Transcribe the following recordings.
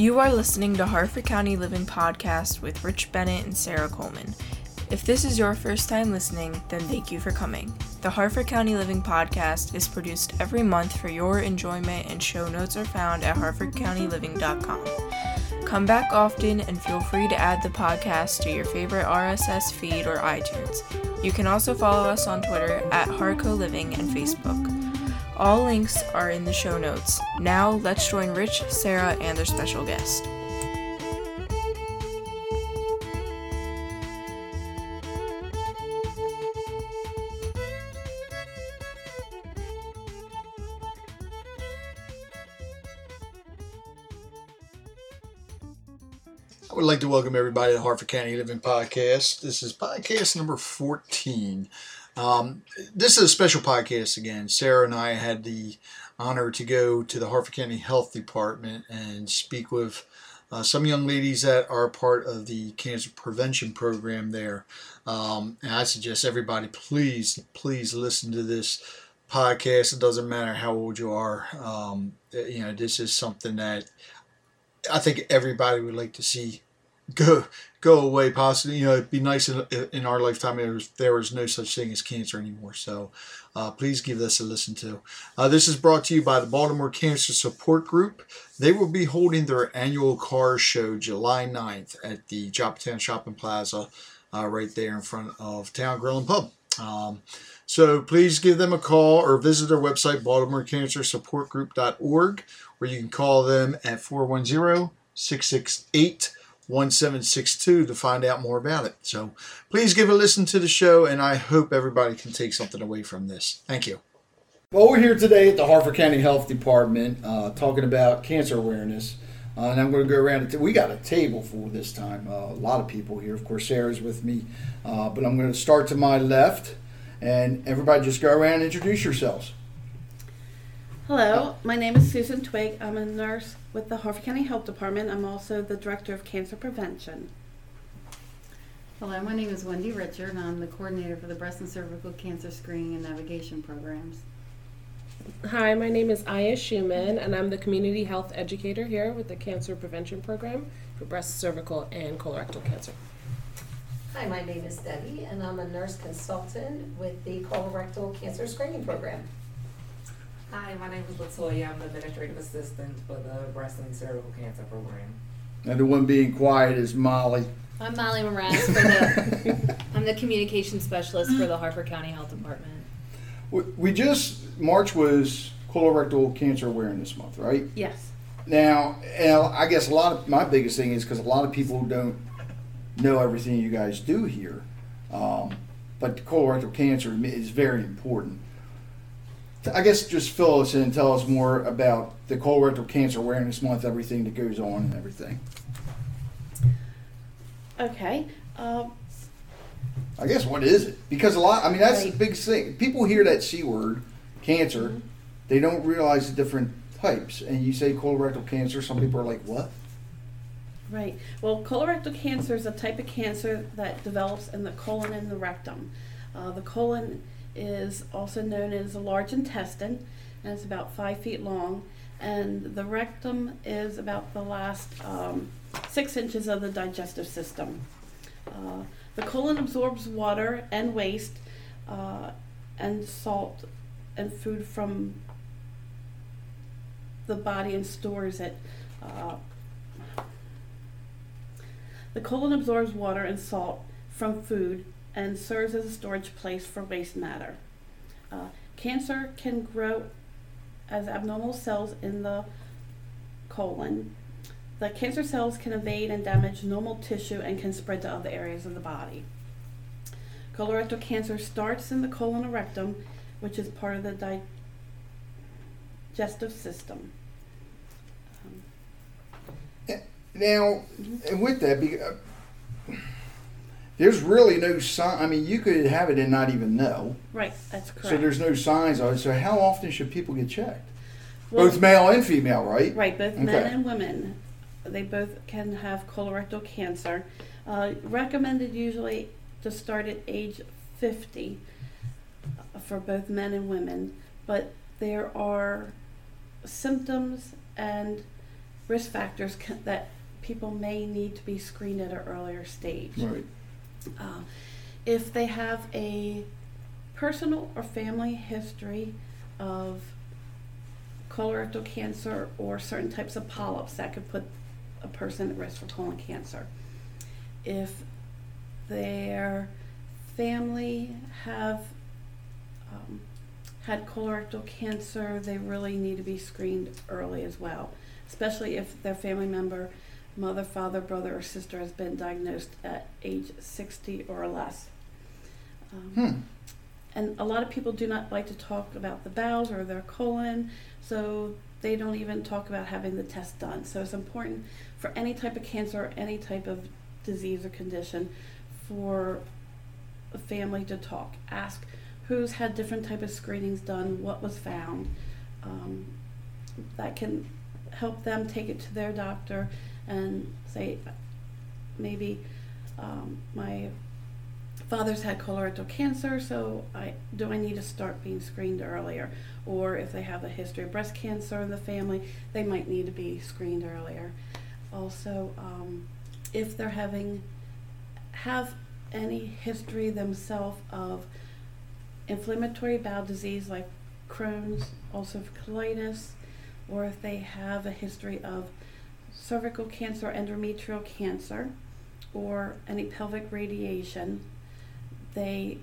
You are listening to Harford County Living Podcast with Rich Bennett and Sarah Coleman. If this is your first time listening, then thank you for coming. The Harford County Living Podcast is produced every month for your enjoyment, and show notes are found at harfordcountyliving.com. Come back often and feel free to add the podcast to your favorite RSS feed or iTunes. You can also follow us on Twitter at Harco Living and Facebook. All links are in the show notes. Now, let's join Rich, Sarah, and their special guest. I would like to welcome everybody to the Harford County Living Podcast. This is podcast number 14. Um, this is a special podcast again. Sarah and I had the honor to go to the Harford County Health Department and speak with uh, some young ladies that are part of the cancer prevention program there. Um, and I suggest everybody, please, please listen to this podcast. It doesn't matter how old you are. Um, you know, this is something that I think everybody would like to see go go away. Possibly, you know, it'd be nice in, in our lifetime if there was no such thing as cancer anymore. So, uh, please give this a listen to. Uh, this is brought to you by the Baltimore Cancer Support Group. They will be holding their annual car show July 9th at the Joppatowne Shopping Plaza, uh, right there in front of Town Grill and Pub. Um, so please give them a call or visit their website, baltimorecancersupportgroup.org, where you can call them at 410 668 1762 to find out more about it. So please give a listen to the show, and I hope everybody can take something away from this. Thank you. Well, we're here today at the Harford County Health Department uh, talking about cancer awareness. Uh, and I'm going to go around. T- we got a table full this time. Uh, a lot of people here. Of course, Sarah's with me. Uh, but I'm going to start to my left, and everybody just go around and introduce yourselves. Hello, my name is Susan Twig. I'm a nurse with the Harford County Health Department. I'm also the Director of Cancer Prevention. Hello, my name is Wendy Richard, and I'm the coordinator for the breast and cervical cancer screening and navigation programs. Hi, my name is Aya Schumann, and I'm the community health educator here with the Cancer Prevention Program for breast, cervical, and colorectal cancer. Hi, my name is Debbie, and I'm a nurse consultant with the colorectal cancer screening program. Hi, my name is Latoya. I'm the administrative assistant for the breast and cervical cancer program. And the one being quiet is Molly. I'm Molly Moraz for the I'm the communication specialist for the Harford County Health Department. We- We just March was colorectal cancer awareness month, right? Yes. Now, and I guess a lot of my biggest thing is because a lot of people don't know everything you guys do here, um, but colorectal cancer is very important. I guess just fill us in and tell us more about the colorectal cancer awareness month, everything that goes on, and everything. Okay. Um, I guess what is it? Because a lot, I mean, that's the big thing. People hear that c word, cancer, they don't realize the different types. And you say colorectal cancer, some people are like, "What?" right. Well, colorectal cancer is a type of cancer that develops in the colon and the rectum. Uh, the colon is also known as the large intestine, and it's about five feet long. And the rectum is about the last um, six inches of the digestive system. Uh, the colon absorbs water and waste uh, and salt and food from the body and stores it. Uh, the colon absorbs water and salt from food and serves as a storage place for waste matter. Uh, cancer can grow as abnormal cells in the colon. The cancer cells can invade and damage normal tissue and can spread to other areas of the body. Colorectal cancer starts in the colon or rectum, which is part of the digestive system. Um, Now, and with that, uh, there's really no sign. I mean, you could have it and not even know. right, that's correct. So there's no signs of it. So how often should people get checked? Well, Both male and female, right? Right, both men and women. They both can have colorectal cancer. Uh, recommended usually to start at age 50 uh, for both men and women, but there are symptoms and risk factors can, that people may need to be screened at an earlier stage. Right. Uh, if they have a personal or family history of colorectal cancer or certain types of polyps that could put a person at risk for colon cancer. If their family have um, had colorectal cancer, they really need to be screened early as well, especially if their family member, mother, father, brother, or sister has been diagnosed at age 60 or less. Um, Hmm. and a lot of people do not like to talk about the bowels or their colon, so they don't even talk about having the test done. So it's important for any type of cancer or any type of disease or condition for a family to talk. Ask who's had different type of screenings done, what was found. Um, that can help them take it to their doctor and say, maybe um, my father's had colorectal cancer, so I do I need to start being screened earlier? Or if they have a history of breast cancer in the family, they might need to be screened earlier. Also, um, if they're having have any history themselves of inflammatory bowel disease like Crohn's, ulcerative colitis, or if they have a history of cervical cancer, endometrial cancer, or any pelvic radiation, they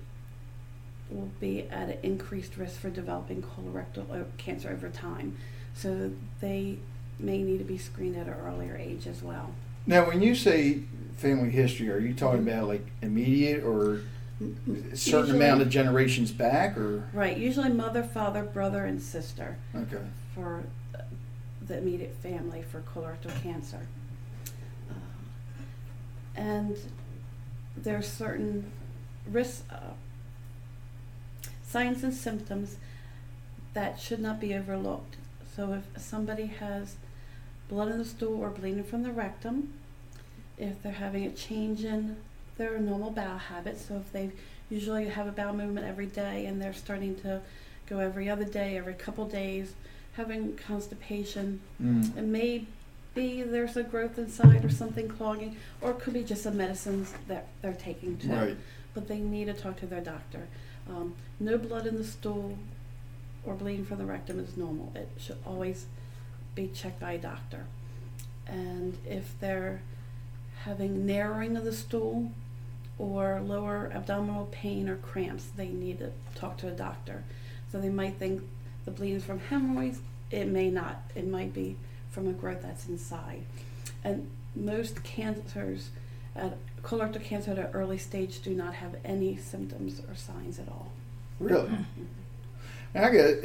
will be at an increased risk for developing colorectal cancer over time. So they may need to be screened at an earlier age as well. Now, when you say family history, are you talking about like immediate or a certain Usually- amount of generations back, or Right, usually mother, father, brother, and sister okay? for uh, the immediate family for colorectal cancer. Uh, And are certain risk, uh, signs and symptoms that should not be overlooked. So if somebody has blood in the stool or bleeding from the rectum, if they're having a change in their normal bowel habits, so if they usually have a bowel movement every day and they're starting to go every other day, every couple days, having constipation, Mm. it may be there's a growth inside or something clogging, or it could be just the medicines that they're taking too. Right. But they need to talk to their doctor. Um, no blood in the stool or bleeding from the rectum is normal. It should always be checked by a doctor. And if they're having narrowing of the stool or lower abdominal pain or cramps, they need to talk to a doctor. So they might think the bleeding from hemorrhoids. It may not. It might be from a growth that's inside. And most cancers, at colorectal cancer at an early stage, do not have any symptoms or signs at all. Really? Mm-hmm. And I get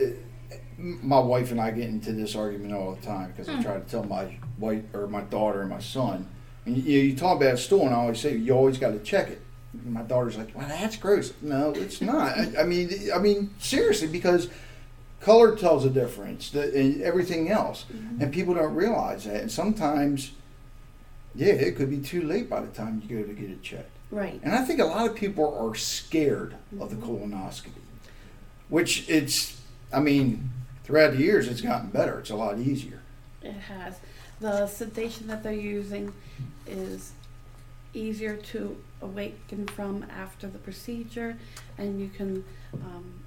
my wife and I get into this argument all the time because I mm. try to tell my wife or my daughter and my son. And you, you talk about a stool, and I always say you always got to check it. And my daughter's like, "Well, that's gross." No, it's not. I, I mean, I mean seriously, because color tells a difference, the, and everything else, and people don't realize that. And sometimes, yeah, it could be too late by the time you go to get it checked. Right. And I think a lot of people are scared of the colonoscopy, which it's, I mean, throughout the years it's gotten better. It's a lot easier. It has. The sedation that they're using is easier to awaken from after the procedure, and you can um,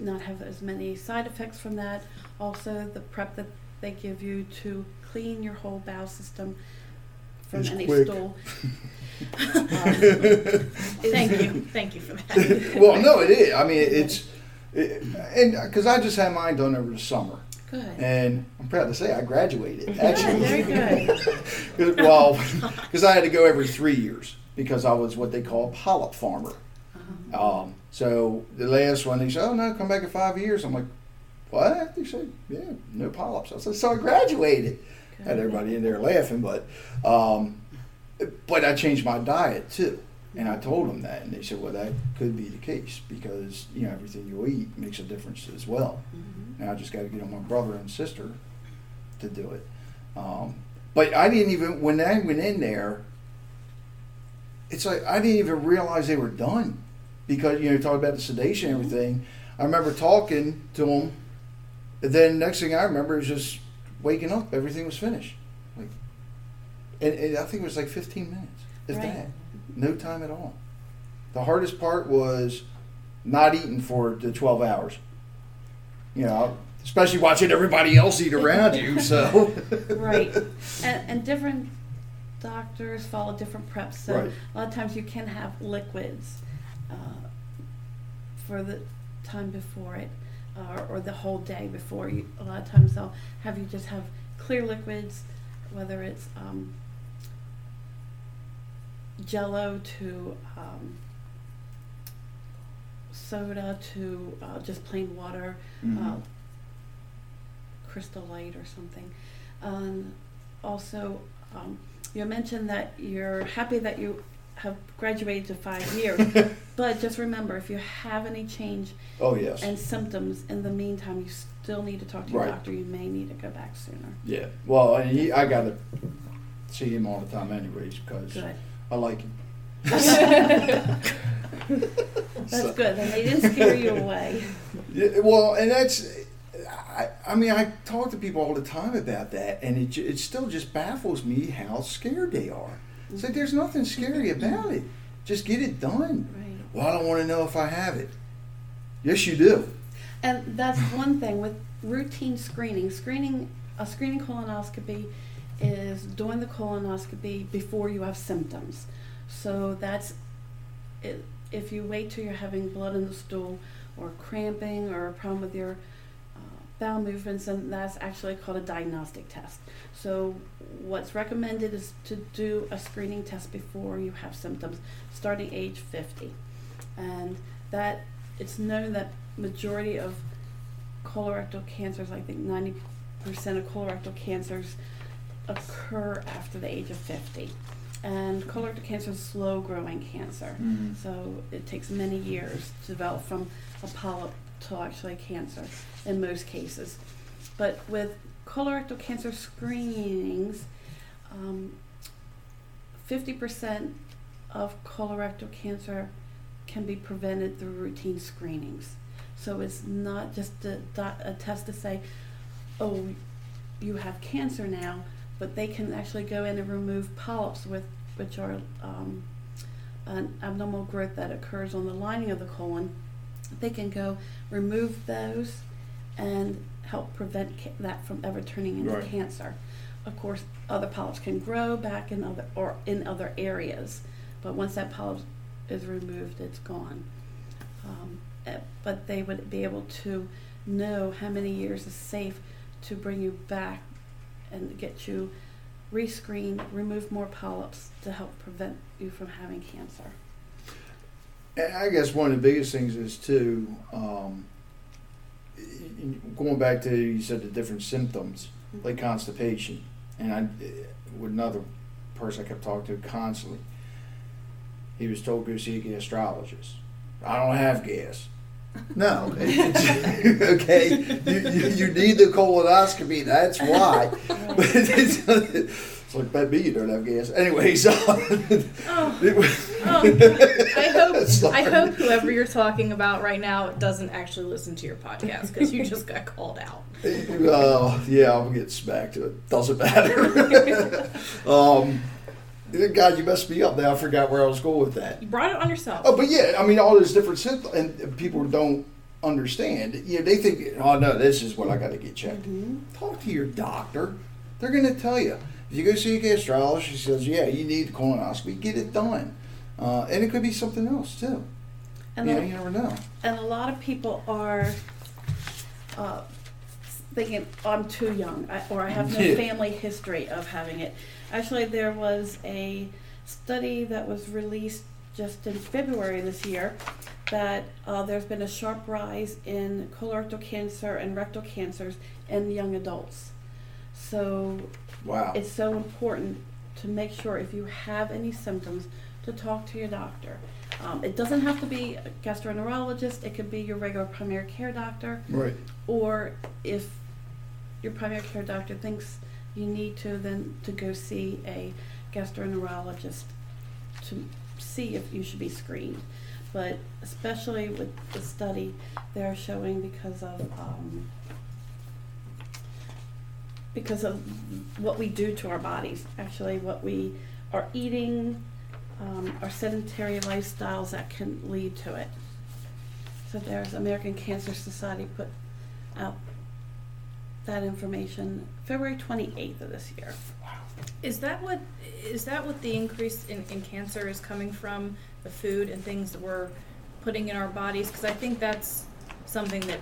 not have as many side effects from that. Also, the prep that they give you to clean your whole bowel system from Is any quick. stool. um, Thank you, thank you for that. well, no, it is. I mean, it's, it, and because I just had mine done over the summer, Good. and I'm proud to say I graduated. Good, Actually, very good. well, because I had to go every three years because I was what they call a polyp farmer. Um, so the last one, they said, "Oh no, come back in five years." I'm like, "What?" They said, "Yeah, no polyps." I said, "So I graduated." Had everybody in there laughing, but um, but I changed my diet too, and I told them that, and they said, "Well, that could be the case because you know everything you eat makes a difference as well." Mhm. And I just got to get on my brother and sister to do it. Um, but I didn't even when I went in there. It's like I didn't even realize they were done because you know you talk about the sedation and everything. I remember talking to them, and then next thing I remember is just waking up. Everything was finished. Like, and, and I think it was like 15 minutes, if Right. that. No time at all. The hardest part was not eating for the 12 hours. You know, especially watching everybody else eat around you. So, Right. And, and different doctors follow different preps. So Right. a lot of times you can have liquids uh, for the time before it uh, or the whole day before. You, a lot of times they'll have you just have clear liquids, whether it's um, jello to um, soda to uh, just plain water uh, Mhm. crystal light or something. Um, also, um, you mentioned that you're happy that you have graduated to five years, but just remember if you have any change oh, yes. and symptoms in the meantime, you still need to talk to your Right. doctor. You may need to go back sooner. yeah. Well, and he, I got to see him all the time, anyways, because Good. I like him. That's So- good. Then they didn't scare you away. Yeah, well, and that's, I, I mean, I talk to people all the time about that, and it, ju- it still just baffles me how scared they are. It's like there's nothing scary about it. Just get it done. Right. Well, I don't want to know if I have it. Yes, you do. And that's one thing with routine screening. Screening a screening colonoscopy is doing the colonoscopy before you have symptoms. So that's if you wait till you're having blood in the stool or cramping or a problem with your bowel movements, and that's actually called a diagnostic test. So what's recommended is to do a screening test before you have symptoms, starting age 50, and that it's known that majority of colorectal cancers, I think 90% of colorectal cancers occur after the age of 50. And colorectal cancer is slow growing cancer. Mhm. So it takes many years to develop from a polyp to actually cancer in most cases. But with colorectal cancer screenings, um, 50% of colorectal cancer can be prevented through routine screenings. So it's not just a, a test to say, oh, you have cancer now, but they can actually go in and remove polyps, with, which are um, an abnormal growth that occurs on the lining of the colon. They can go remove those and help prevent ca- that from ever turning into Right. cancer. Of course, other polyps can grow back in other or in other areas, but once that polyp is removed, it's gone. Um, eh, but they would be able to know how many years is safe to bring you back and get you rescreened, remove more polyps to help prevent you from having cancer. And I guess one of the biggest things is too, um, y- y- going back to you said the different symptoms like constipation, and I with another person I kept talking to constantly. He was told go see a gastrologist. I don't have gas. No, okay. You, you, you need the colonoscopy. That's why. It's, like bet me you don't have gas. Anyway, so Oh. was- Oh, I hope I hope whoever you're talking about right now doesn't actually listen to your podcast because you just got called out. Oh, yeah, I'll get smacked. It doesn't matter. um, God, you messed me up now. I forgot where I was going with that. You brought it on yourself. Oh, but yeah, I mean, all those different symptoms, and people don't understand. You know, they think, oh, no, this is what I got to get checked. Talk to your doctor. They're going to tell you. If you go see a gastrologist, she says, yeah, you need colonoscopy, get it done. Uh, and it could be something else, too. And you know, you never know. and a lot of people are uh, thinking "Oh, I'm too young I, or I have no Yeah. family history of having it. Actually, there was a study that was released just in February this year that uh, there's been a sharp rise in colorectal cancer and rectal cancers in young adults. So Wow. it's so important to make sure if you have any symptoms to talk to your doctor. Um, it doesn't have to be a gastroenterologist, it could be your regular primary care doctor, right. or if your primary care doctor thinks you need to, then to go see a gastroenterologist to see if you should be screened. But especially with the study, they're showing because of um, because of what we do to our bodies, actually, what we are eating, um, our sedentary lifestyles that can lead to it. So there's American Cancer Society put out that information February 28th of this year. Is that what is that what the increase in, in cancer is coming from? The food and things that we're putting in our bodies? Because I think that's something that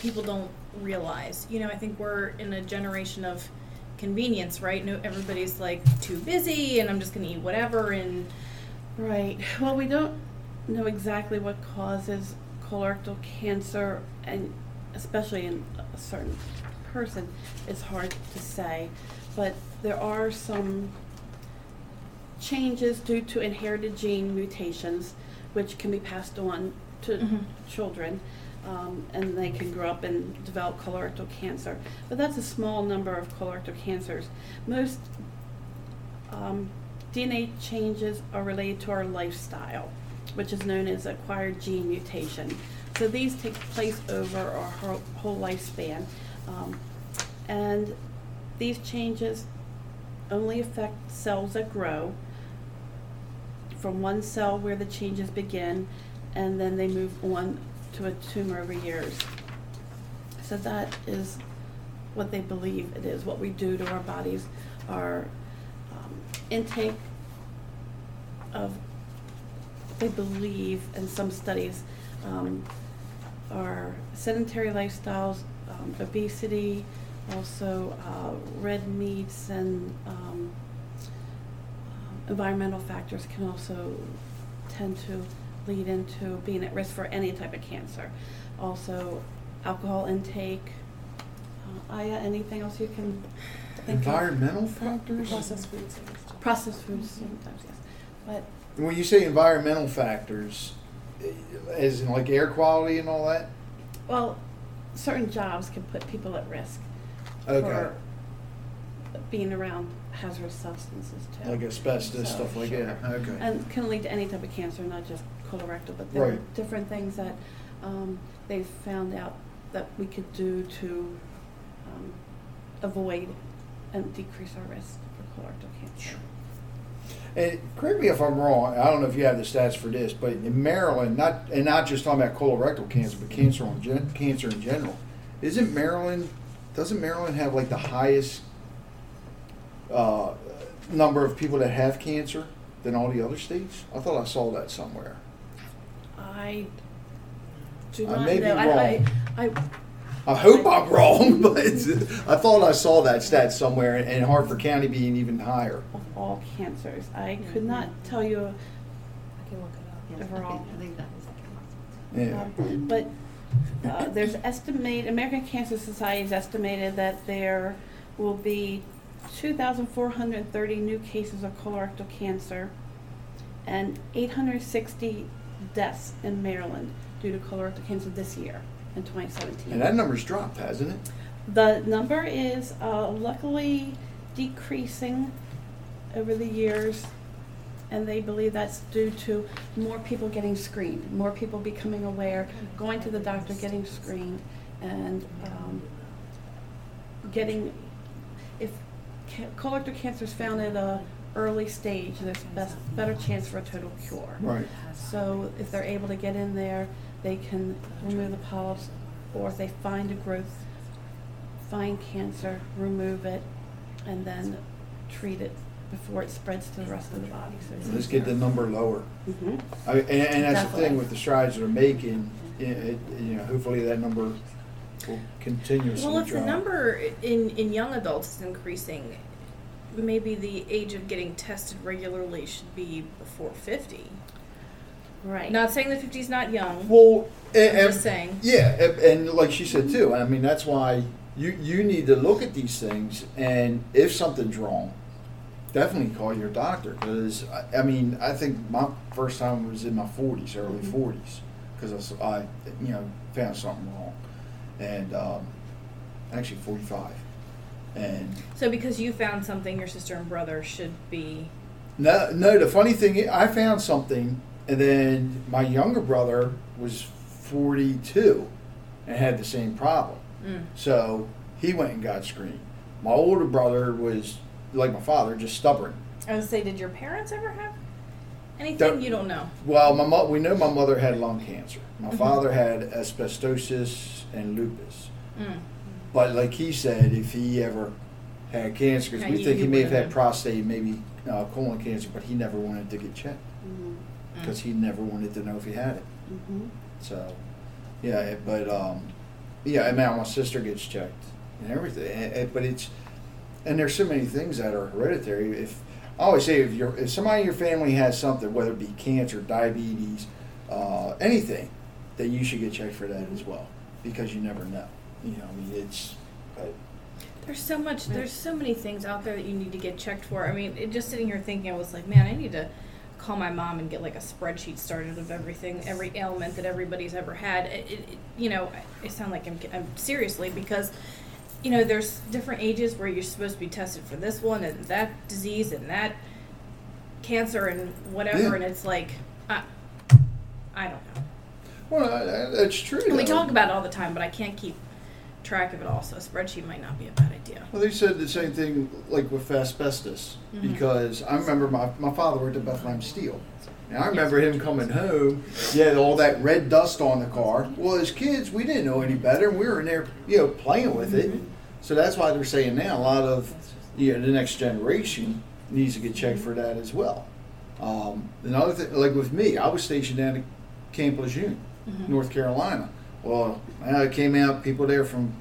people don't realize. You know, I think we're in a generation of convenience, right? No, everybody's like too busy, and I'm just gonna eat whatever. And Right. Well, we don't know exactly what causes colorectal cancer, and especially in a certain person, it's hard to say. But there are some changes due to inherited gene mutations, which can be passed on to Mhm. children. Um, and they can grow up and develop colorectal cancer. But that's a small number of colorectal cancers. Most um, DNA changes are related to our lifestyle, which is known as acquired gene mutation. So these take place over our whole, lifespan. Um, and these changes only affect cells that grow from one cell where the changes begin, and then they move on to a tumor over years. So that is what they believe it is, what we do to our bodies, our um, intake of, they believe in some studies, um, our sedentary lifestyles, um, obesity, also uh, red meats and um, environmental factors can also tend to lead into being at risk for any type of cancer. Also, alcohol intake. Uh, Aya, anything else you can think of? Environmental factors? Processed foods. Processed foods sometimes, yes. But When you say environmental factors, eh, as in like air quality and all that? Well, certain jobs can put people at risk Okay. for being around hazardous substances too. Like asbestos, So, stuff like sure. that, okay. And can lead to any type of cancer, not just colorectal, but there are Right. different things that um, they've found out that we could do to um, avoid and decrease our risk for colorectal cancer. And correct me if I'm wrong, I don't know if you have the stats for this, but in Maryland, not, and not just talking about colorectal cancer, but cancer on gen, cancer in general, isn't Maryland, doesn't Maryland have like the highest, uh, number of people that have cancer than all the other states? I thought I saw that somewhere. I do I not may be know. I, wrong. I, I, I hope I'm wrong, but I thought I saw that stat somewhere, and Harford County being even higher. of all cancers, I could not tell you I can look it up. overall. I think that was Yeah. Um, But uh, there's estimate, American Cancer Society has estimated that there will be 2,430 new cases of colorectal cancer and 860 deaths in Maryland due to colorectal cancer this year in 2017. And that number's dropped, hasn't it? The number is uh, luckily decreasing over the years, and they believe that's due to more people getting screened, more people becoming aware, going to the doctor, getting screened, and um, getting, if ca- colorectal cancer is found at a early stage, there's best, better chance for a total cure. Right. So if they're able to get in there, they can remove the polyps, or if they find a growth, find cancer, remove it, and then treat it before it spreads to the rest of the body. So it's Let's get the number lower. hmm I, and, and that's the thing with the strides they're making. It, it, you know, hopefully that number will continuously Well, if the drop. number in, in young adults is increasing, maybe the age of getting tested regularly should be before 50. Right. Not saying that 50 is not young. well, I'm and, just saying. yeah, and, and like she said too. I mean, that's why you you need to look at these things, and if something's wrong, definitely call your doctor. Because I, I mean, I think my first time was in my forties, early Mhm. forties, because I, I you know found something wrong, and um, actually forty five, and So because you found something, your sister and brother should be. No, no. The funny thing, is, I found something, and then my younger brother was forty-two, and had the same problem. Mm. So he went and got screened. My older brother was like my father, just stubborn. I was say, did your parents ever have anything? Don't- you don't know. Well, my mo- we know my mother had lung cancer. My Mhm. father had asbestosis and lupus. Mm. But like he said, if he ever had cancer, because Yeah, we you- think he you may have would've had prostate, maybe uh, colon cancer, but he never wanted to get checked Mhm. because he never wanted to know if he had it. Mhm. So, yeah, it- but um, yeah, and now my sister gets checked and everything. And, and- but it's and there's so many things that are hereditary. If I always say, if your if somebody in your family has something, whether it be cancer, diabetes, uh, anything, that you should get checked for that as well because you never know. You know, I mean, it's. But, There's so much. There's so many things out there that you need to get checked for. I mean, it, just sitting here thinking, I was like, man, I need to call my mom and get like a spreadsheet started of everything, every ailment that everybody's ever had. It, it, you know, I, I sound like I'm, I'm seriously because, you know, there's different ages where you're supposed to be tested for this one and that disease and that cancer and whatever, Yeah. and it's like, I, I don't know. well, uh, that's true. And we talk about it all the time, but I can't keep track of it all. So a spreadsheet might not be a bad idea. Well, they said the same thing like with asbestos Mhm. because I remember my, my father worked at Bethlehem Steel. And I remember him coming home, he had all that red dust on the car. Well, as kids, we didn't know any better. And we were in there, you know, playing with it. So that's why they're saying now a lot of you know, the next generation needs to get checked for that as well. Um, another thing, like with me, I was stationed down at Camp Lejeune, Mhm. North Carolina. Well, I came out, people there from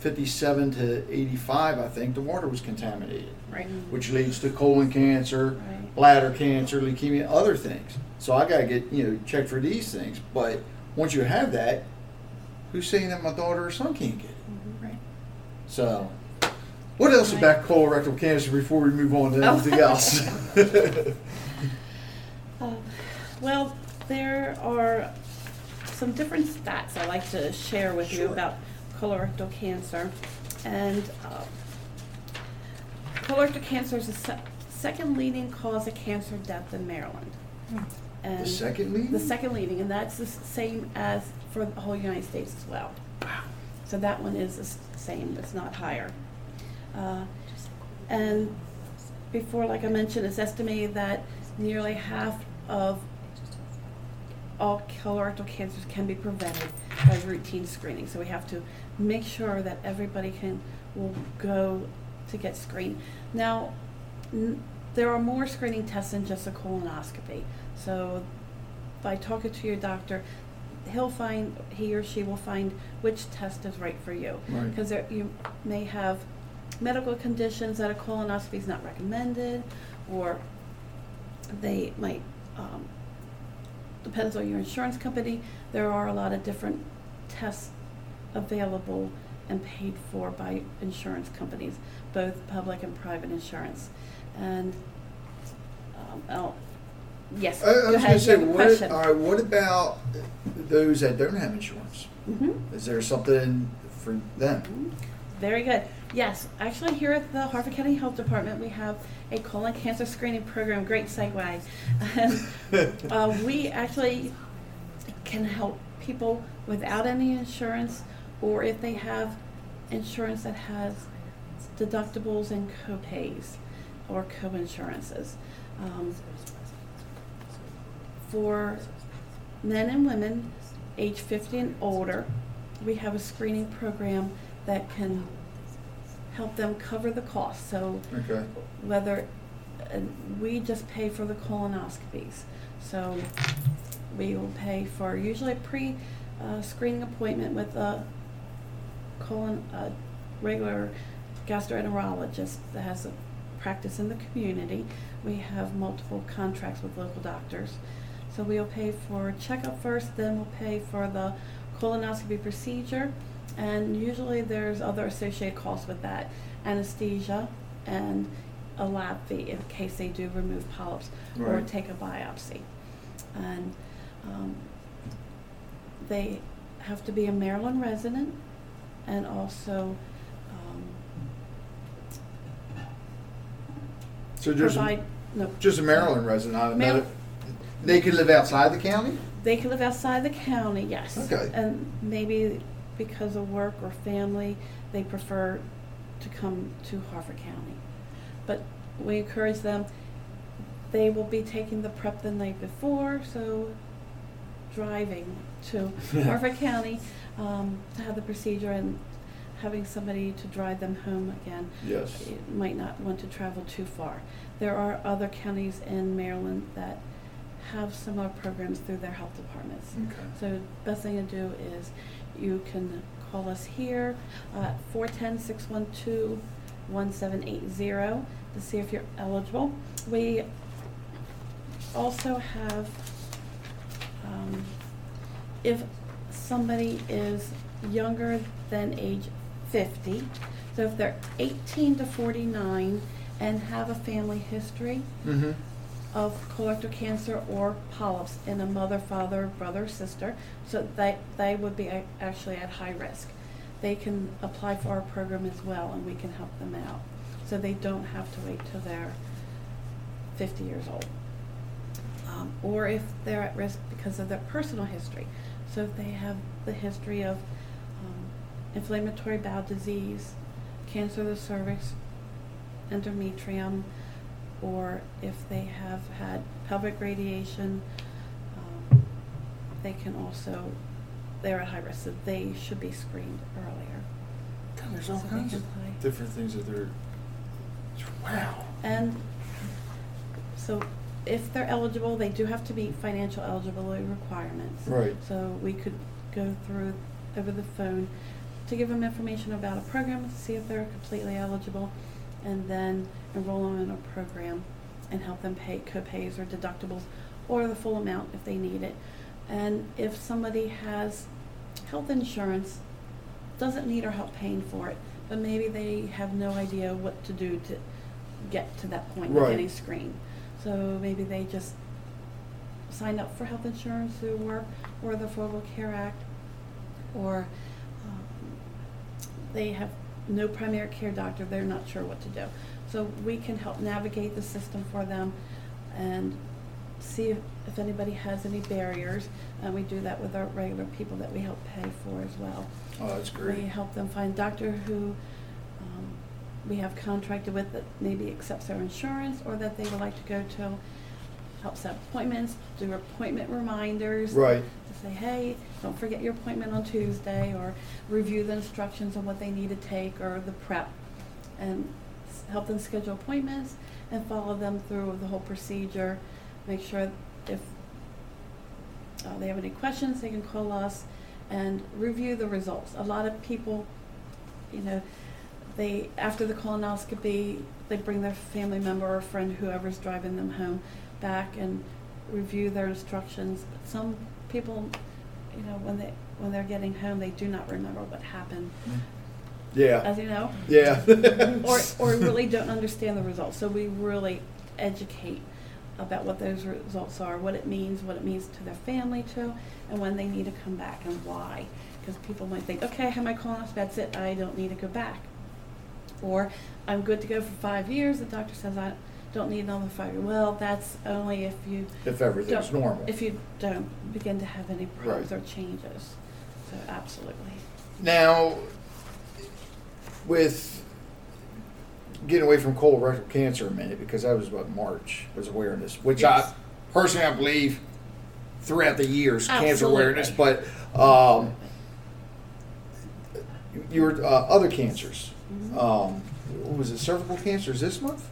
57 to 85, I think, the water was contaminated, Right. which leads to colon cancer, Right. bladder cancer, leukemia, other things. So I got to get, you know, checked for these things. But once you have that, who's saying that my daughter or son can't get it? Right. So, what else Right. about colorectal cancer before we move on to Oh. anything else? Uh, Well, there are some different stats I like to share with you Sure. about colorectal cancer. And uh, colorectal cancer is the se- second leading cause of cancer death in Maryland. And the second lead? The second leading, and that's the s- same as for the whole United States as well. So that one is the s- same, it's not higher. Uh, And before, like I mentioned, it's estimated that nearly half of all colorectal cancers can be prevented by routine screening. So we have to make sure that everybody can, will go to get screened. Now, n- there are more screening tests than just a colonoscopy. So by talking to your doctor, he'll find, he or she will find which test is right for you. Right. Because you may have medical conditions that a colonoscopy is not recommended, or they might, um, depends on your insurance company, there are a lot of different tests available and paid for by insurance companies, both public and private insurance. And, um, oh, yes, I, I was going to say, what, all right, what about those that don't have insurance? Mhm. Is there something for them? Very good. Yes, actually, here at the Harford County Health Department, we have a colon cancer screening program. Great segue. And, uh, we actually can help people without any insurance, or if they have insurance that has deductibles and co-pays or co-insurances. Um, for men and women age 50 and older, we have a screening program that can help them cover the cost. So Okay. whether we just pay for the colonoscopies, so we will pay for usually a pre uh, screening appointment with a colon a regular gastroenterologist that has a practice in the community. We have multiple contracts with local doctors. So we'll pay for checkup first, then we'll pay for the colonoscopy procedure. And usually there's other associated costs with that, anesthesia and a lab fee in case they do remove polyps or take a biopsy. And um, they have to be a Maryland resident and also um, So just provide, no, just a Maryland resident, Mar-. They can live outside the county. They can live outside the county, yes. Okay. And maybe because of work or family, they prefer to come to Harford County. But we encourage them, they will be taking the prep the night before, so driving to Harford County um, to have the procedure and having somebody to drive them home again Yes. you might not want to travel too far. There are other counties in Maryland that have similar programs through their health departments. Okay. So best thing to do is you can call us here at 410-612-1780 to see if you're eligible. We also have, um, if somebody is younger than age 50, so if they're 18 to 49 and have a family history, Mm-hmm. Of colorectal cancer or polyps in a mother, father, brother, sister. So they, they would be actually at high risk. They can apply for our program as well and we can help them out. So they don't have to wait till they're 50 years old. Um, or if they're at risk because of their personal history. So if they have the history of um, inflammatory bowel disease, cancer of the cervix, endometrium, or if they have had pelvic radiation, um, they can also, they're at high risk, so they should be screened earlier. God, there's So all they kinds of different things that they're. Wow. And so if they're eligible, they do have to meet financial eligibility requirements. Right. So we could go through over the phone to give them information about a program, see if they're completely eligible, and then enroll them in a program and help them pay co-pays or deductibles or the full amount if they need it. And if somebody has health insurance, doesn't need our help paying for it, but maybe they have no idea what to do to get to that point of Right. getting screened. So maybe they just sign up for health insurance through work or the Affordable Care Act, or um, they have no primary care doctor, they're not sure what to do. So we can help navigate the system for them and see if, if anybody has any barriers. And we do that with our regular people that we help pay for as well. Oh, that's great. We help them find doctor who um, we have contracted with that maybe accepts their insurance or that they would like to go to, help set appointments, do appointment reminders. Right. To say, hey, don't forget your appointment on Tuesday, or review the instructions on what they need to take or the prep. And s- help them schedule appointments and follow them through the whole procedure. Make sure if uh, they have any questions, they can call us and review the results. A lot of people, you know, they after the colonoscopy, they bring their family member or friend, whoever's driving them home, back and review their instructions. But some people, you know, when they when they're getting home, they do not remember what happened, Yeah. as you know Yeah. or, or really don't understand the results. So we really educate about what those results are, what it means, what it means to their family too, and when they need to come back and why. Because people might think, okay, I have my colonoscopy, that's it, I don't need to go back. Or I'm good to go for five years, the doctor says I don't need another years. Well, that's only if you if everything's don't- normal. If you don't begin to have any problems Right. or changes. So absolutely. Now, with getting away from colorectal cancer a minute, because that was what March was awareness, which Yes. I personally I believe throughout the years cancer Absolutely. awareness, but um, your uh, other cancers. Mhm. Um, what was it cervical cancer? Is this month?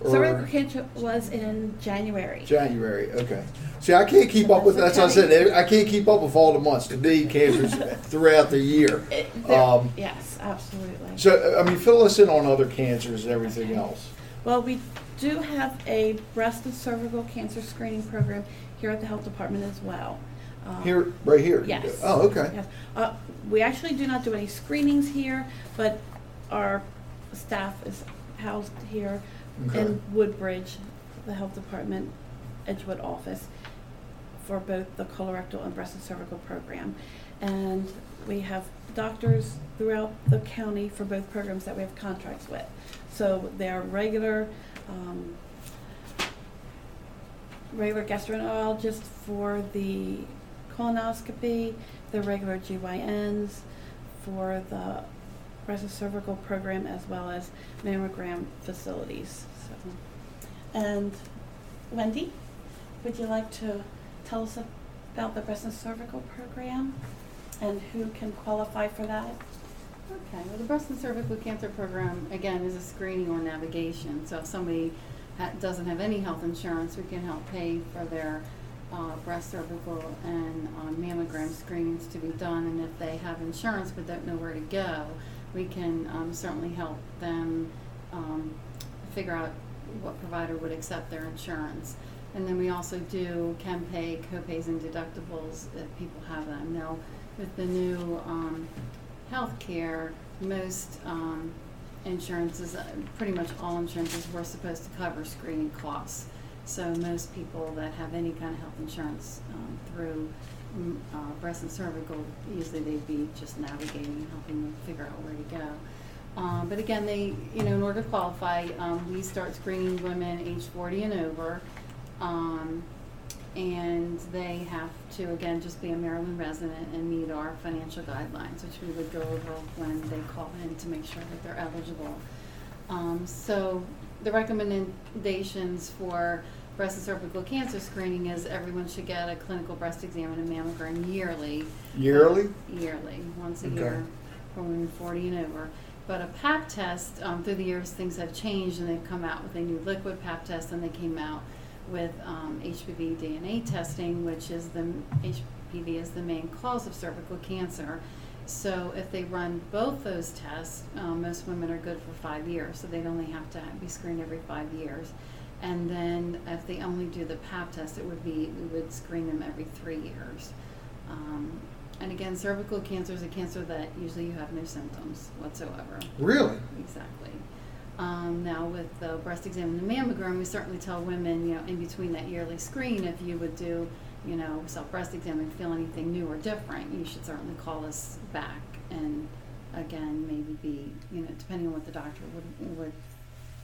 Or Cervical cancer was in January. January. Okay. See, I can't keep up with. That's what I said. I can't keep up with all the months. To me, cancers throughout the year. It- there- Um, yes, absolutely. So, I mean, fill us in on other cancers and everything Okay. else. Well, we do have a breast and cervical cancer screening program here at the health department as well. Um, Here, right here. Yes. Oh, okay. Yes. Uh, we actually do not do any screenings here, but our staff is housed here Okay. in Woodbridge, the health department, Edgewood office, for both the colorectal and breast and cervical program. And we have doctors throughout the county for both programs that we have contracts with. So they're regular, um, regular gastroenterologist for the colonoscopy, the regular GYNs for the breast and cervical program as well as mammogram facilities. So, and Wendy, would you like to tell us about the breast and cervical program and who can qualify for that? Okay, well, the breast and cervical cancer program, again, is a screening or navigation. So if somebody ha- doesn't have any health insurance, we can help pay for their uh, breast, cervical, and um, mammogram screenings to be done. And if they have insurance but don't know where to go, we can um, certainly help them um, figure out what provider would accept their insurance. And then we also do can pay copays and deductibles if people have them. Now, with the new um, healthcare, most um, insurances, uh, pretty much all insurances, were supposed to cover screening costs. So most people that have any kind of health insurance um, through mm, uh, breast and cervical, usually they'd be just navigating and helping them figure out where to go. Um, but again, they, you know, in order to qualify, um, we start screening women age 40 and over. Um, and they have to, again, just be a Maryland resident and meet our financial guidelines, which we would go over when they call in to make sure that they're eligible. Um, so the recommendations for breast and cervical cancer screening is everyone should get a clinical breast exam and a mammogram yearly. Yearly? Yearly, once a Okay. year for women 40 and over. But a pap test, um, through the years, things have changed and they've come out with a new liquid pap test and they came out with um, HPV DNA testing, which is the HPV is the main cause of cervical cancer. So if they run both those tests, um, most women are good for five years. So they'd only have to be screened every five years. And then if they only do the pap test, it would be we would screen them every three years. Um, and again, cervical cancer is a cancer that usually you have no symptoms whatsoever. Really? Exactly. Um, now with the breast exam and the mammogram, we certainly tell women, you know, in between that yearly screen, if you would do, you know, self breast exam and feel anything new or different, you should certainly call us back and again maybe be, you know, depending on what the doctor would would,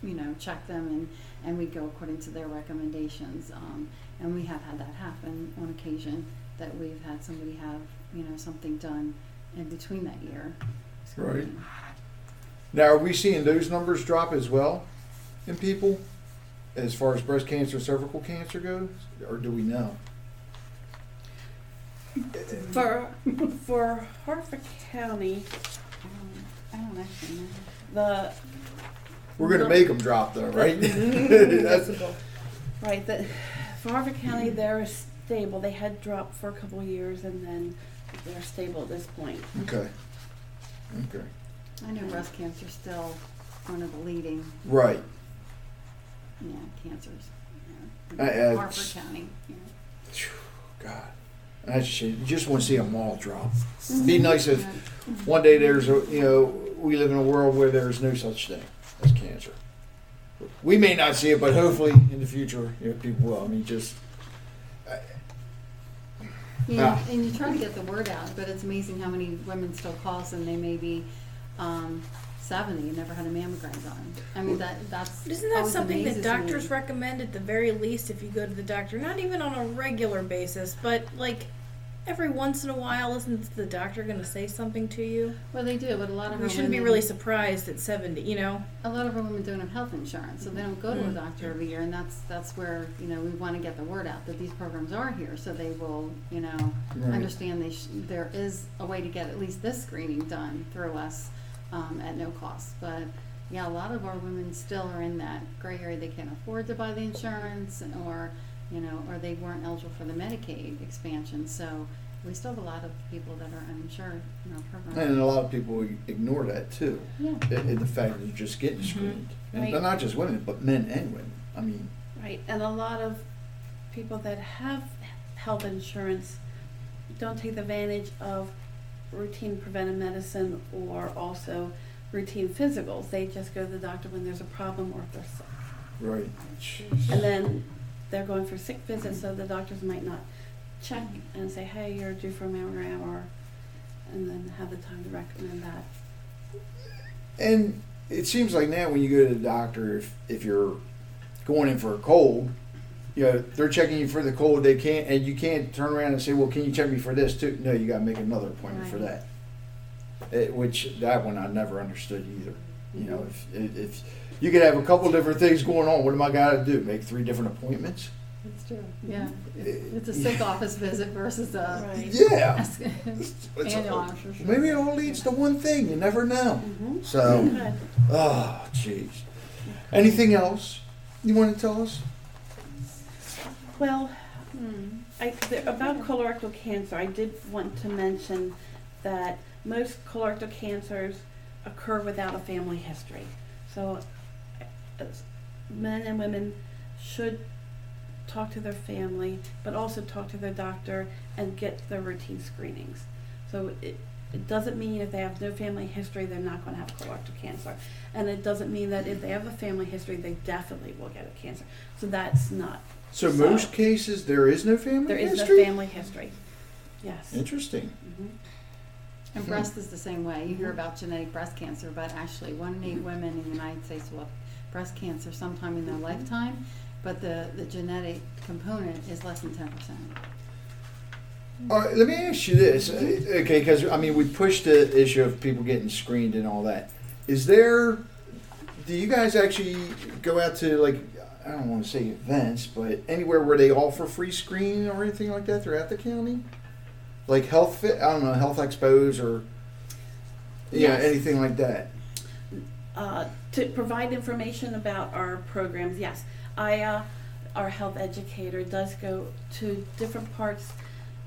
you know, check them and and we go according to their recommendations. Um, and we have had that happen on occasion that we've had somebody have, you know, something done in between that year. Right. screening. Now, are we seeing those numbers drop as well in people as far as breast cancer, cervical cancer goes, or do we know? For for Harford County, Um, I don't actually know. the We're going to make them drop, though, right? Mm-hmm. That's, right the for Harford County they're stable. They had dropped for a couple of years and then they're stable at this point. okay. Okay. I know breast cancer is still one of the leading, Right. yeah, cancers. Yeah. I- Harford County. Yeah. Phew, God. That's a. You just want to see them all drop. Be nice if one day there's a, you know, we live in a world where there's no such thing as cancer. We may not see it, but hopefully in the future, you know, people will. I mean, just, Yeah, Ah. and you try to get the word out, but it's amazing how many women still call us and they may be um, 70 and never had a mammogram done. I mean, that that's isn't that something that amazes me. doctors recommend at the very least if you go to the doctor? Not even on a regular basis, but like every once in a while, isn't the doctor going to say something to you? Well, they do, but a lot of We shouldn't be really surprised at 70, you know? a lot of our women don't have health insurance, so they don't go to a Mm. doctor every year, and that's that's where you know we want to get the word out that these programs are here, so they will you know Right. understand they sh- there is a way to get at least this screening done through us um, at no cost. But yeah, a lot of our women still are in that gray area; they can't afford to buy the insurance, or you know, or they weren't eligible for the Medicaid expansion. So we still have a lot of people that are uninsured in our program. and a lot of people ignore that too. yeah. In in the fact that they're just getting mm-hmm. screened. And Right. not just women, but men and women. I mean, Right, and a lot of people that have health insurance don't take advantage of routine preventive medicine or also routine physicals. They just go to the doctor when there's a problem or if they're sick. right. And then they're going for sick visits, so the doctors might not check and say, hey, you're due for a mammogram, or, and then have the time to recommend that. And it seems like now when you go to the doctor, if, if you're going in for a cold, you know, they're checking you for the cold. They can't, and you can't turn around and say, well, can you check me for this too? No, you got to make another appointment for that. It, which that one I never understood either. You know, if, if if you could have a couple different things going on, what am I got to do? Make three different appointments? That's true. Yeah, it's a sick office visit versus a Right. Yeah. annual officer. Maybe it all leads to one thing. You never know. Mm-hmm. So, oh, jeez. Anything else you want to tell us? Well, hmm, I, the, about colorectal cancer, I did want to mention that most colorectal cancers occur without a family history. So, as men and women should talk to their family, but also talk to their doctor and get their routine screenings. So it, it doesn't mean if they have no family history, they're not going to have colorectal cancer. And it doesn't mean that if they have a family history, they definitely will get a cancer. So that's not So, So- most cases there is no family there is history. no family history. Yes. Interesting. Mhm. And breast is the same way. You hear about genetic breast cancer, but actually, one in eight women in the United States will have breast cancer sometime in their lifetime, but the, the genetic component is less than ten percent. All right, let me ask you this, Uh, okay? Because I mean, we pushed the issue of people getting screened and all that. Is there? Do you guys actually go out to like? I don't want to say events, but anywhere where they offer free screening or anything like that throughout the county, like health fit. I don't know, health expos or yeah, Yes. anything like that. Uh, to provide information about our programs, yes. I, uh, our health educator does go to different parts,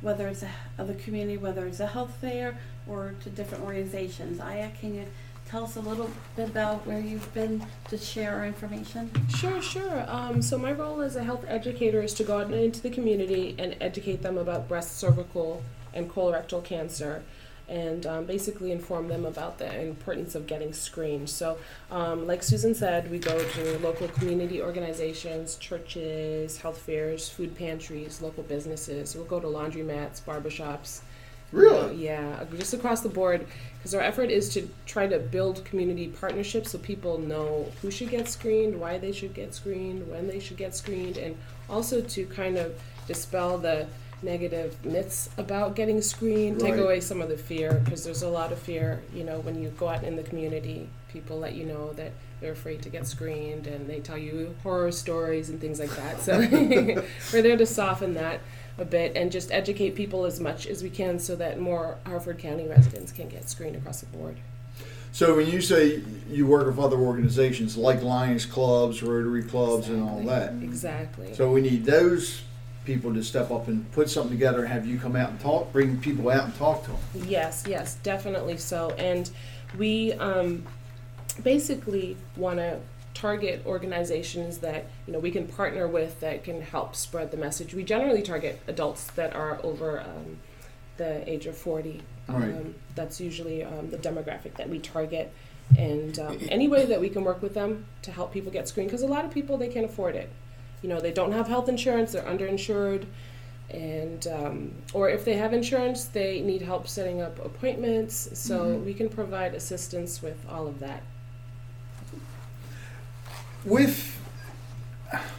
whether it's a, of the community, whether it's a health fair or to different organizations. Aya, can you tell us a little bit about where you've been to share our information? Sure, sure. Um, so my role as a health educator is to go out into the community and educate them about breast, cervical, and colorectal cancer, and um, basically inform them about the importance of getting screened. So, um, like Susan said, we go to local community organizations, churches, health fairs, food pantries, local businesses. We'll go to laundromats, barbershops. Really? Yeah, just across the board, because our effort is to try to build community partnerships so people know who should get screened, why they should get screened, when they should get screened, and also to kind of dispel the negative myths about getting screened, take away some of the fear, because there's a lot of fear, you know, when you go out in the community, people let you know that they're afraid to get screened and they tell you horror stories and things like that. So we're there to soften that a bit and just educate people as much as we can so that more Harford County residents can get screened across the board. So when you say you work with other organizations like Lions clubs, Rotary clubs, and all that, Exactly. So we need those people to step up and put something together and have you come out and talk, bring people out and talk to them. Yes, yes, definitely so. And we um, basically want to target organizations that you know we can partner with that can help spread the message. We generally target adults that are over um, the age of forty. Right. Um, that's usually um, the demographic that we target. And um, any way that we can work with them to help people get screened, because a lot of people they can't afford it. You know, they don't have health insurance, they're underinsured, and um, or if they have insurance, they need help setting up appointments. So we can provide assistance with all of that. With,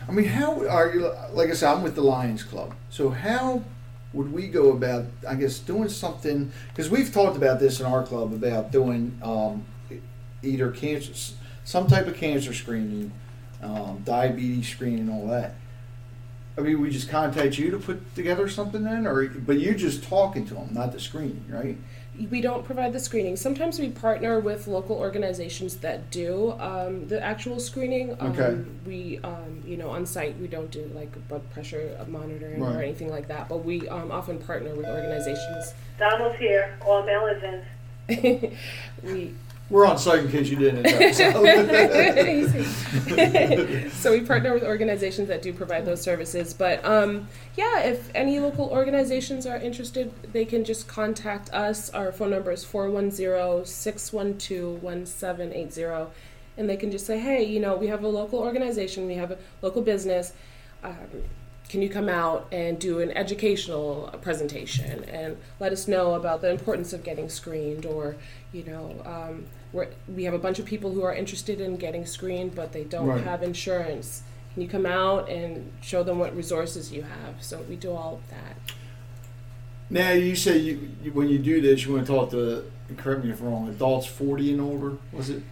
I mean, how are you? Like I said, I'm with the Lions Club. So how would we go about? I guess doing something because we've talked about this in our club about doing um, either cancer, some type of cancer screening, um, diabetes screening, all that. I mean, we just contact you to put together something then, or but you're just talking to them, not the screening, right? We don't provide the screening. Sometimes we partner with local organizations that do um, the actual screening. Um, Okay. We, um, you know, on site we don't do like blood pressure monitoring Right. or anything like that. But we um, often partner with organizations. Donald's here, all mail is in. we We're on site in case you didn't know. so. so we partner with organizations that do provide those services. But um, yeah, if any local organizations are interested, they can just contact us. Our phone number is 410-612-1780. And they can just say, hey, you know, we have a local organization, we have a local business. Um, can you come out and do an educational presentation and let us know about the importance of getting screened or you know um, we're, we have a bunch of people who are interested in getting screened but they don't Right. have insurance can you come out and show them what resources you have so we do all of that Now you say you, you when you do this, you want to talk to correct me if I'm wrong, adults 40 and older, was it?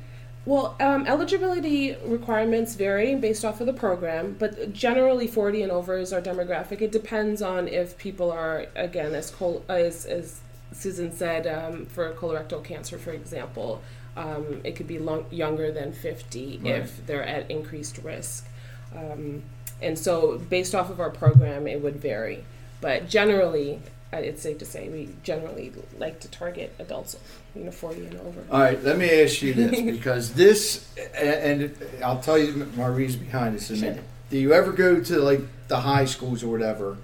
Well, um, eligibility requirements vary based off of the program, but generally 40 and over is our demographic. It depends on if people are, again, as, col- as, as Susan said, um, for colorectal cancer, for example, um, it could be long- younger than 50 Right. if they're at increased risk. Um, and so, based off of our program, it would vary. But generally, uh, it's safe to say we generally like to target adults, you know, 40 and over. All right, let me ask you this because this, and I'll tell you my reason behind this in a Sure. Do you ever go to like the high schools or whatever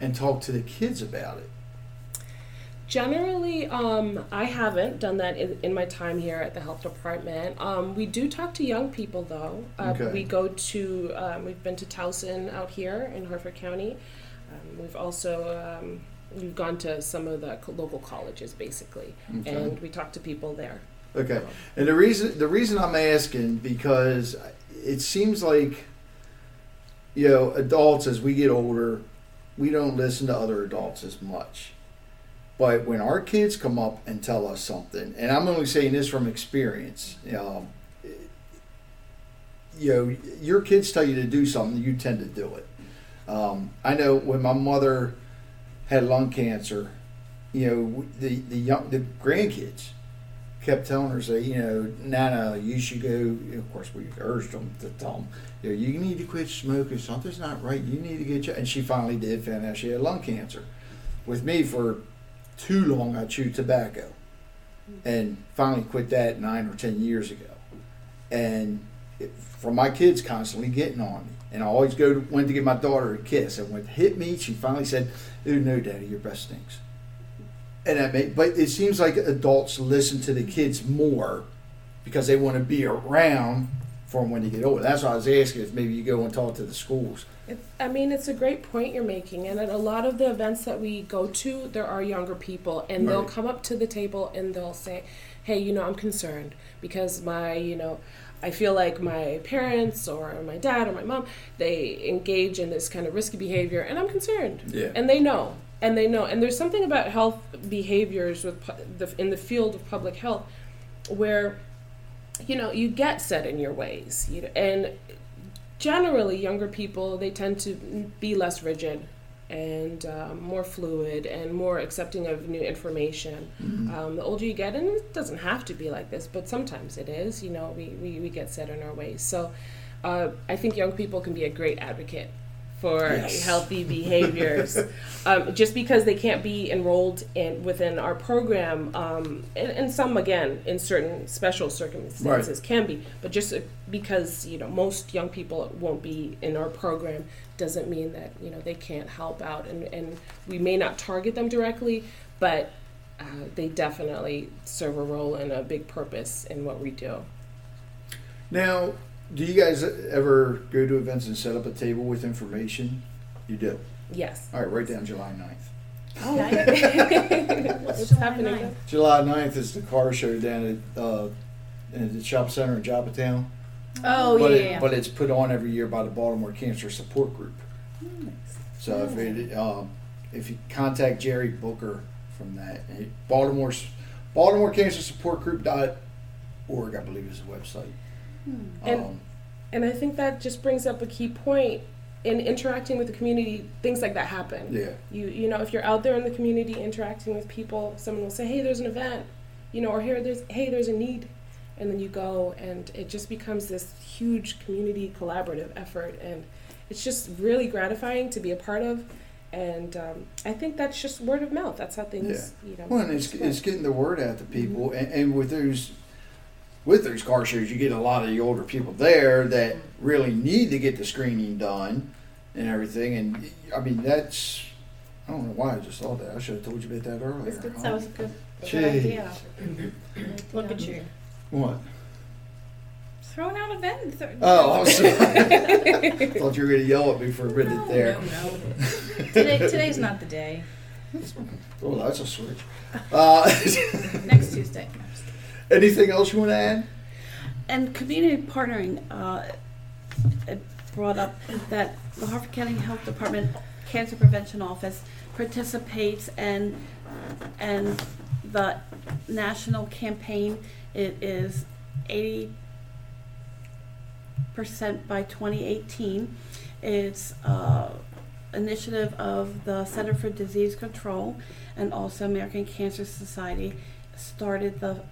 and talk to the kids about it? Generally, um, I haven't done that in, in my time here at the health department. Um, we do talk to young people though. Uh, Okay. We go to, um, we've been to Towson out here in Harford County. Um, we've also, um, we've gone to some of the local colleges basically, Okay. and we talk to people there. Okay, and the reason the reason I'm asking because it seems like you know adults as we get older, we don't listen to other adults as much. But when our kids come up and tell us something, and I'm only saying this from experience, um, you know, your kids tell you to do something, you tend to do it. Um, I know when my mother had lung cancer, you know, the the young the grandkids kept telling her, say, you know, Nana, you should go. Of course, we urged them to tell them, you know, you need to quit smoking. Something's not right. You need to get. Your, and she finally did. Found out she had lung cancer. With me, for too long, I chewed tobacco, and finally quit that nine or ten years ago. And it, for my kids constantly getting on me, and I always go to, went to give my daughter a kiss, and when it hit me, she finally said, "Oh no, Daddy, your breath stinks." And that may, but it seems like adults listen to the kids more because they want to be around for them when they get older. That's why I was asking if maybe you go and talk to the schools. It, I mean, it's a great point you're making, and at a lot of the events that we go to, there are younger people, and they'll come up to the table and they'll say, "Hey, you know, I'm concerned because my, you know, I feel like my parents or my dad or my mom they engage in this kind of risky behavior, and I'm concerned." Yeah. And they know, and they know, and there's something about health behaviors with pu- the in the field of public health where you know you get set in your ways you know, and generally younger people they tend to be less rigid and um, more fluid and more accepting of new information. Um, the older you get and it doesn't have to be like this but sometimes it is you know we, we, we get set in our ways. So uh, i think young people can be a great advocate for Yes. healthy behaviors. Um, just because they can't be enrolled in within our program um, and, and some again in certain special circumstances can be but just uh, because you know most young people won't be in our program doesn't mean that you know they can't help out and, and we may not target them directly but uh, they definitely serve a role and a big purpose in what we do. Now, do you guys ever go to events and set up a table with information? You do. yes All right, write down July 9th. What's It's July happening 9th? July 9th is the car show down at uh, in the shop center in Joppatowne. Oh, but yeah, it, yeah, yeah. but it's put on every year by the Baltimore Cancer Support Group. Nice. So if it, um, if you contact Jerry Booker from that, and Baltimore's Baltimore Cancer Support Group dot org, I believe is the website. And- Um, And I think that just brings up a key point in interacting with the community. Things like that happen. yeah, You you know, if you're out there in the community interacting with people, someone will say, "Hey, there's an event," you know, or "Here, there's hey, there's a need," and then you go, and it just becomes this huge community collaborative effort, and it's just really gratifying to be a part of. And um, I think that's just word of mouth. That's how things, you know. well, and it's, it's getting the word out to people, and, and with those with those car shows, you get a lot of the older people there that really need to get the screening done and everything. And I mean, that's I don't know why I just thought that. I should have told you about that earlier. It's good huh? That was a good, good idea. Look at you. What? Throwing out events. Oh, I'm sorry. thought you were going to yell at me for a minute No, there. no, no. Today, today's not the day. Oh, that's a switch. Uh, Next Tuesday. Anything else you want to add? And community partnering, uh, brought up that the Harford County Health Department Cancer Prevention Office participates and, and the national campaign, it is eighty percent by twenty eighteen. It's uh initiative of the Center for Disease Control and also American Cancer Society started the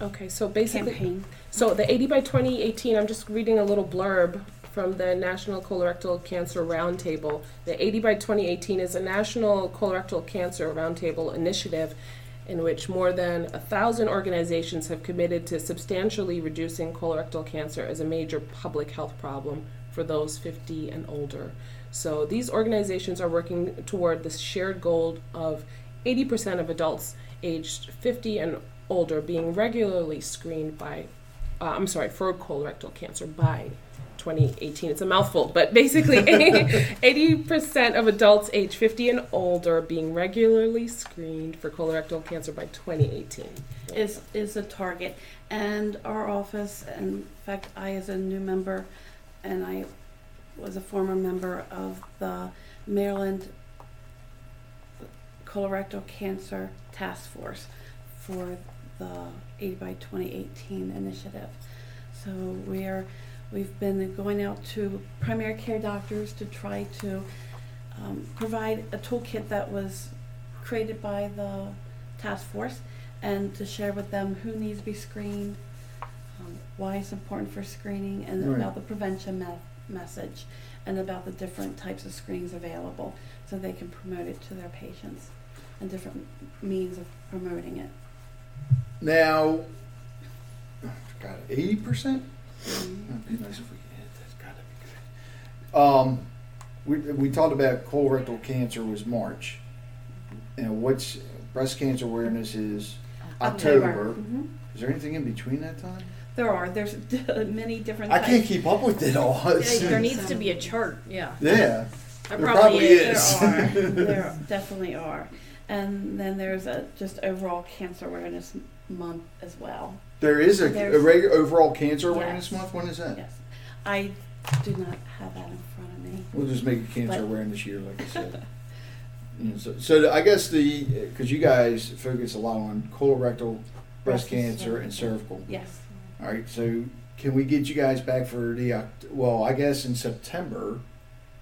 Okay, so basically, campaign. so the 80 by 2018, I'm just reading a little blurb from the National Colorectal Cancer Roundtable. The 80 by 2018 is a national colorectal cancer roundtable initiative in which more than a thousand organizations have committed to substantially reducing colorectal cancer as a major public health problem for those 50 and older. So these organizations are working toward the shared goal of 80% of adults aged 50 and older being regularly screened by, uh, I'm sorry, for colorectal cancer by 2018. It's a mouthful, but basically 80% of adults age 50 and older being regularly screened for colorectal cancer by 2018. is is a target and our office and in fact i as a new member and i was a former member of the maryland colorectal cancer task force for the 80 by 2018 initiative so we're we've been going out to primary care doctors to try to um, provide a toolkit that was created by the task force and to share with them who needs to be screened, um, why it's important for screening, and Right. about the prevention me- message, and about the different types of screenings available, so they can promote it to their patients, and different means of promoting it. Now, got eighty percent. Mhm. That'd be nice if we could hit that. God, that'd be good. Um, we we talked about colorectal cancer was March. And what's breast cancer awareness is October. Mhm. Is there anything in between that time? There are there's many different. I types. can't keep up with it all. Yeah, there needs to be a chart, yeah. yeah. There There probably probably is. is. There are. there definitely are. And then there's a just overall cancer awareness m- month as well. There is a, a regular overall cancer awareness Yes. month. When is that? Yes. I do not have that in front of me. We'll just make it cancer But- awareness year, like I said. So, so I guess the because you guys focus a lot on colorectal, breast Breast and cancer, and cervical. Yes. All right, so can we get you guys back for the Oct- well? I guess in September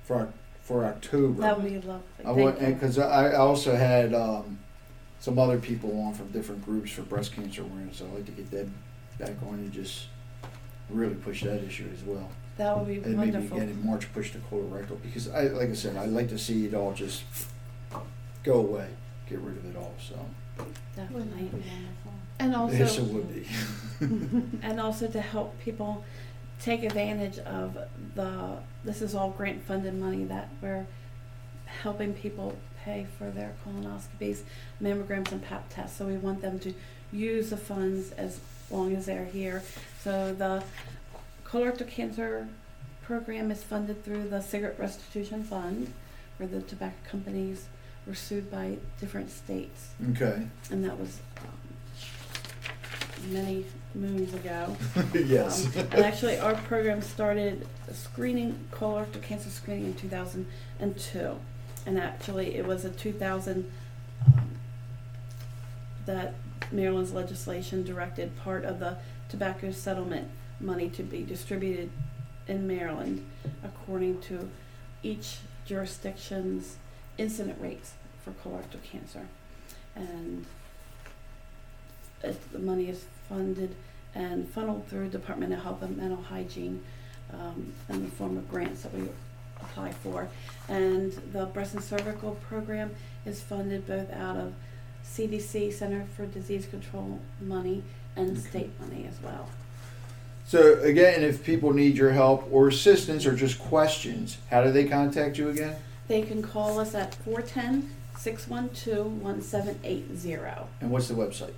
for Oc- for October. That would be lovely. I Thank want you. because I I also had um, some other people on from different groups for breast cancer awareness. I'd like to get them back on and just really push that issue as well. that would be And maybe wonderful. again in March push to colorectal because I like I said I'd like to see it all just go away, get rid of it all. So Definitely. Wonderful. And yes, it also, would be. and also to help people take advantage of the, this is all grant funded money that we're helping people pay for their colonoscopies, mammograms and pap tests. So we want them to use the funds as long as they're here. So the colorectal cancer program is funded through the cigarette restitution fund, where the tobacco companies were sued by different states okay. and that was um, many moons ago. yes. Um, and actually, our program started screening colorectal cancer screening in 2002, and actually, it was a 2000 um, that Maryland's legislation directed part of the tobacco settlement money to be distributed in Maryland according to each jurisdiction's incident rates for colorectal cancer. And it, the money is funded and funneled through Department of Health and Mental Hygiene um, in the form of grants that we apply for. And the breast and cervical program is funded both out of CDC, Center for Disease Control money, and Okay. state money as well. So again, if people need your help or assistance or just questions, how do they contact you again? They can call us at 410 612 1780. And what's the website?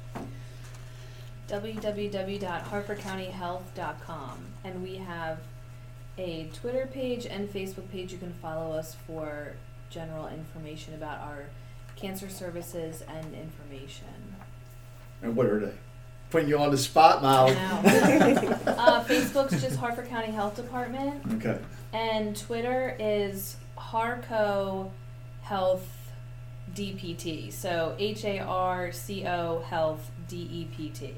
www.harfordcountyhealth.com and we have a Twitter page and Facebook page you can follow us for general information about our cancer services and information. And what are they? Putting you on the spot, Molly. uh, Facebook's just Harford County Health Department okay. and Twitter is Harco Health DPT. So H A R C O Health D E P T.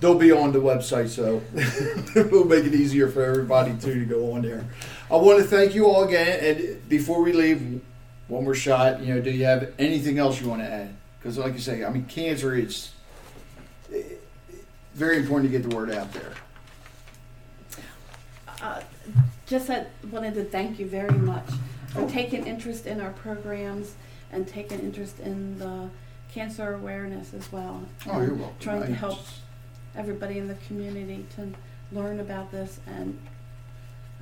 They'll be on the website, so we'll make it easier for everybody too to go on there. I want to thank you all again, and before we leave, one more shot. You know, do you have anything else you want to add? Because, like you say, I mean, cancer is very important to get the word out there. Uh, just wanted to thank you very much for taking interest in our programs and taking interest in the cancer awareness as well. Oh, you're welcome. Trying to help just- everybody in the community to learn about this and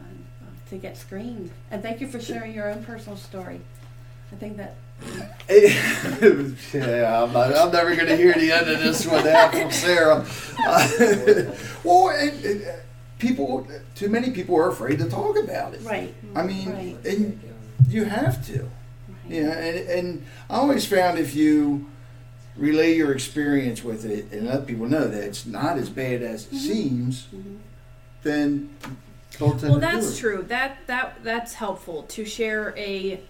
uh, to get screened. And thank you for sharing your own personal story. I think that yeah, I'm, not, I'm never going to hear the end of this one from Sarah. well, and, and, uh, people, too many people are afraid to talk about it. right, I mean, Right. and you have to. right. Yeah, and, and I always found if you relay your experience with it and let people know that it's not as bad as it mm-hmm. seems, Mhm. then they'll tend Well, to do that's it. true. That that that's helpful to share a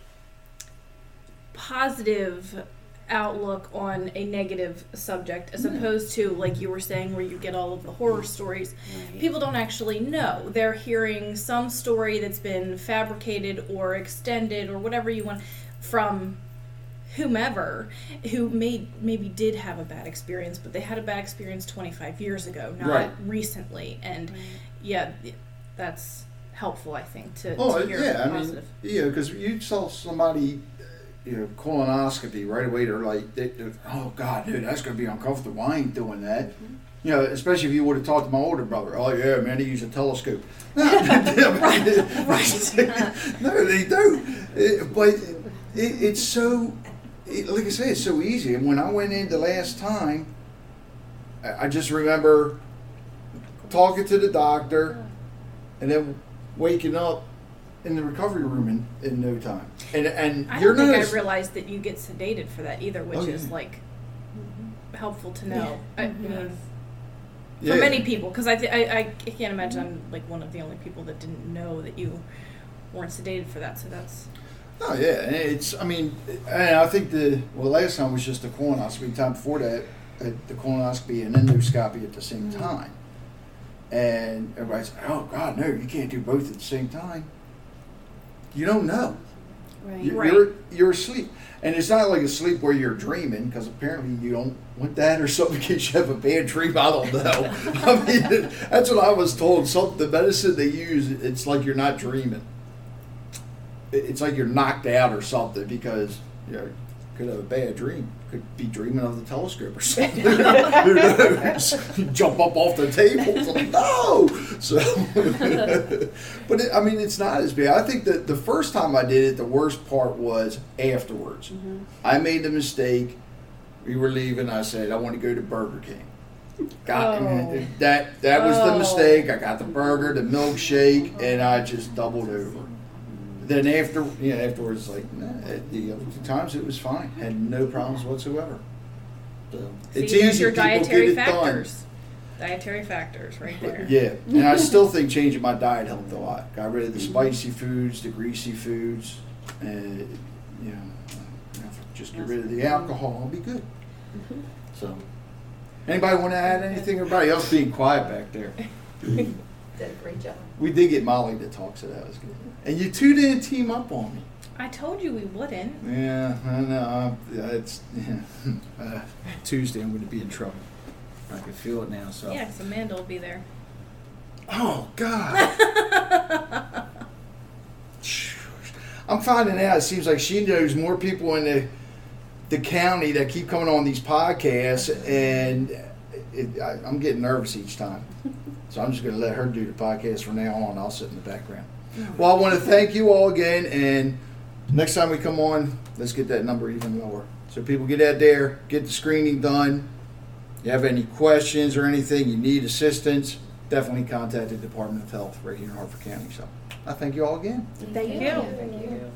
positive outlook on a negative subject as mm-hmm. opposed to like you were saying where you get all of the horror mm-hmm. stories Right. people don't actually know they're hearing some story that's been fabricated or extended or whatever you want from whomever who may maybe did have a bad experience but they had a bad experience 25 years ago not Right. recently and Right. yeah that's helpful i think to, Oh to hear yeah, I mean, positive yeah, because you saw somebody, uh, you know, colonoscopy right away. They're like, they, they're, "Oh God, dude, that's gonna be uncomfortable. I ain't doing that." Mm-hmm. You know, especially if you would have talked to my older brother. Oh yeah, man, they use a telescope. No, no, they don't. It- but it, it's so, it, like I say, it's so easy. And when I went in the last time, I, I just remember talking to the doctor, and then waking up in the recovery room in, in no time. And and i you're don't think not i realized that you get sedated for that either which Oh, is yeah. like mm-hmm. helpful to know I, mm-hmm. I mean, yeah. for many people because I, th- I I can't imagine mm-hmm. I'm like one of the only people that didn't know that you weren't sedated for that. So that's Oh yeah, and it's. I mean, and I think the well last time was just the colonoscopy. Time before that, uh, the colonoscopy and endoscopy at the same time. And everybody's like, "Oh God, no! You can't do both at the same time." You don't know. Right. You- Right. You're you're asleep, and it's not like a sleep where you're dreaming because apparently you don't want that or something in case you have a bad dream. I don't know. I mean, that's what I was told. Some the medicine they use, it's like you're not dreaming. It- It's like you're knocked out or something because you know, could have a bad dream. Could be dreaming of the telescope or something. Who knows? Jump up off the table. It's like, no. So, but it, I mean, it's not as bad. I think that the first time I did it, the worst part was afterwards. Mhm. I made the mistake. We were leaving. I said I want to go to Burger King. Got Oh. that. That was the Oh. mistake. I got the burger, the milkshake, and I just doubled over. Then after, yeah, afterwards, like nah, at the other two times it was fine. Had no problems whatsoever. So See, it's easy. your People dietary get it done. Dietary factors, right there. Yeah, and I still think changing my diet helped a lot. Got rid of the spicy foods, the greasy foods, and you know, just get rid of the alcohol, I'll be good. Mm-hmm. So, anybody want to add anything? Everybody else being quiet back there. Did a great job. We did get Molly to talk, so that was good. And you two didn't team up on me. I told you we wouldn't. Yeah, I know. Yeah, It's uh, Tuesday. I'm going to be in trouble. I can feel it now. So. Yeah, 'cause Amanda will be there. Oh God. I'm finding out. It seems like she knows more people in the the county that keep coming on these podcasts, and it, I, I'm getting nervous each time. So I'm just going to let her do the podcast from now on. I'll sit in the background. Well, I want to thank you all again, and next time we come on, let's get that number even lower. So people get out there, get the screening done. You have any questions or anything, you need assistance, definitely contact the Department of Health right here in Harford County. So I thank you all again. Thank you. Thank you.